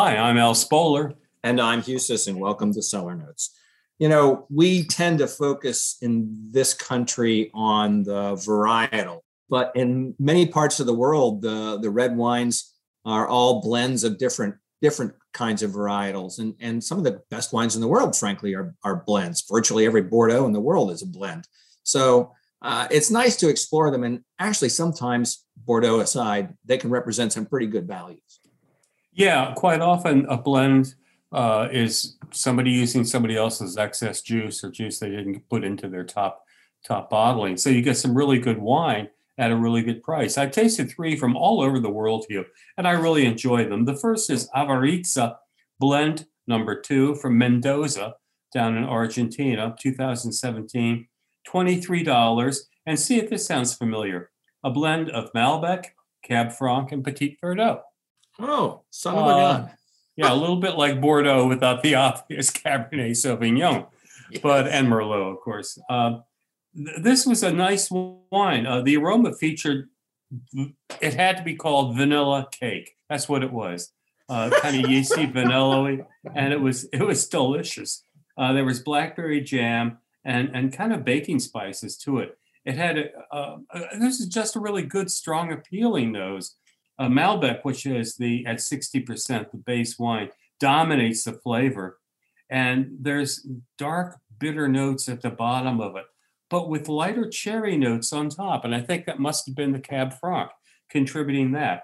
Hi, I'm Al Spoler. And I'm Hugh Sisson. Welcome to Cellar Notes. You know, we tend to focus in this country on the varietal, but in many parts of the world, the, the red wines are all blends of different different kinds of varietals. And, and some of the best wines in the world, frankly, are, are blends. Virtually every Bordeaux in the world is a blend. So uh, it's nice to explore them. And actually, sometimes, Bordeaux aside, they can represent some pretty good values. Yeah, quite often a blend uh, is somebody using somebody else's excess juice or juice they didn't put into their top top bottling. So you get some really good wine at a really good price. I've tasted three from all over the world here, and I really enjoy them. The first is Avaritza Blend Number Two from Mendoza down in Argentina, 2017, $23. And see if this sounds familiar. A blend of Malbec, Cab Franc, and Petit Verdot. Oh, son of a gun. Uh, yeah, a little bit like Bordeaux without the obvious Cabernet Sauvignon, yes. but and Merlot, of course. Uh, th- this was a nice wine. Uh, the aroma featured. It had to be called vanilla cake. That's what it was. Uh, kind of yeasty, vanilla and it was it was delicious. Uh, there was blackberry jam and and kind of baking spices to it. It had a, this is just a really good, strong, appealing nose uh, Malbec, which is the at 60%, the base wine, dominates the flavor. And there's dark, bitter notes at the bottom of it, but with lighter cherry notes on top. And I think that must have been the Cab Franc contributing that.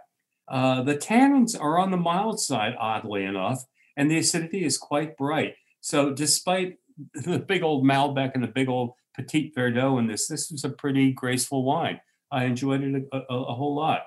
Uh, the tannins are on the mild side, oddly enough, and the acidity is quite bright. So, despite the big old Malbec and the big old Petit Verdot in this, this was a pretty graceful wine. I enjoyed it a, a, a whole lot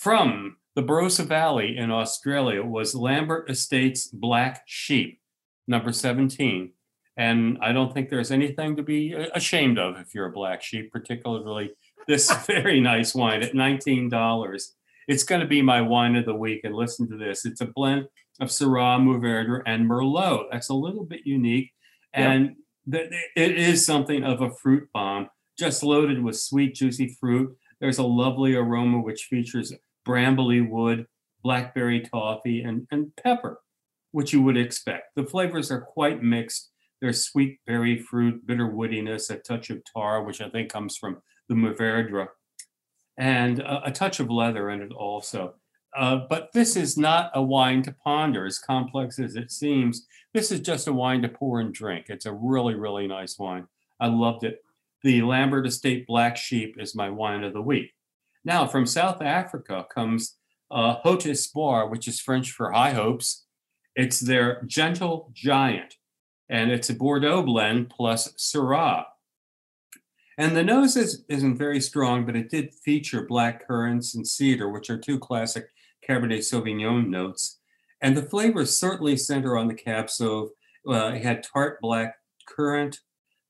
from the Barossa Valley in Australia was Lambert Estates Black Sheep, number 17. And I don't think there's anything to be uh, ashamed of if you're a black sheep, particularly this very nice wine at $19. It's going to be my wine of the week. And listen to this it's a blend of Syrah, Mourvedre, and Merlot. That's a little bit unique. And yep. it is something of a fruit bomb, just loaded with sweet, juicy fruit. There's a lovely aroma which features brambly wood, blackberry toffee, and, and pepper, which you would expect. The flavors are quite mixed. There's sweet berry fruit, bitter woodiness, a touch of tar, which I think comes from the Mourvedre, and a, a touch of leather in it also. Uh, but this is not a wine to ponder, as complex as it seems. This is just a wine to pour and drink. It's a really, really nice wine. I loved it. The Lambert Estate Black Sheep is my wine of the week. Now, from South Africa comes uh, Haut Espoir, which is French for high hopes. It's their gentle giant, and it's a Bordeaux blend plus Syrah. And the nose is, isn't very strong, but it did feature black currants and cedar, which are two classic Cabernet Sauvignon notes. And the flavors certainly center on the Cab Sauv. Uh, it had tart black currant,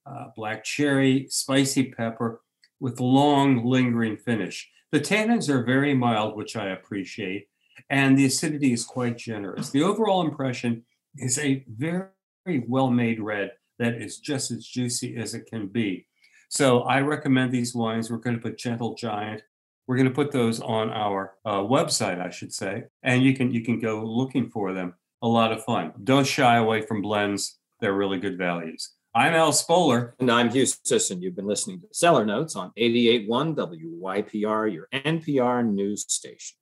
uh, black cherry, spicy pepper, with long, lingering finish. The tannins are very mild, which I appreciate, and the acidity is quite generous. The overall impression is a very, very well made red that is just as juicy as it can be. So I recommend these wines. We're going to put Gentle Giant. We're going to put those on our uh, website, I should say, and you can you can go looking for them. A lot of fun. Don't shy away from blends. They're really good values. I'm Al Spoler. And I'm Hugh Sisson. You've been listening to Cellar Notes on 88.1 WYPR, your NPR news station.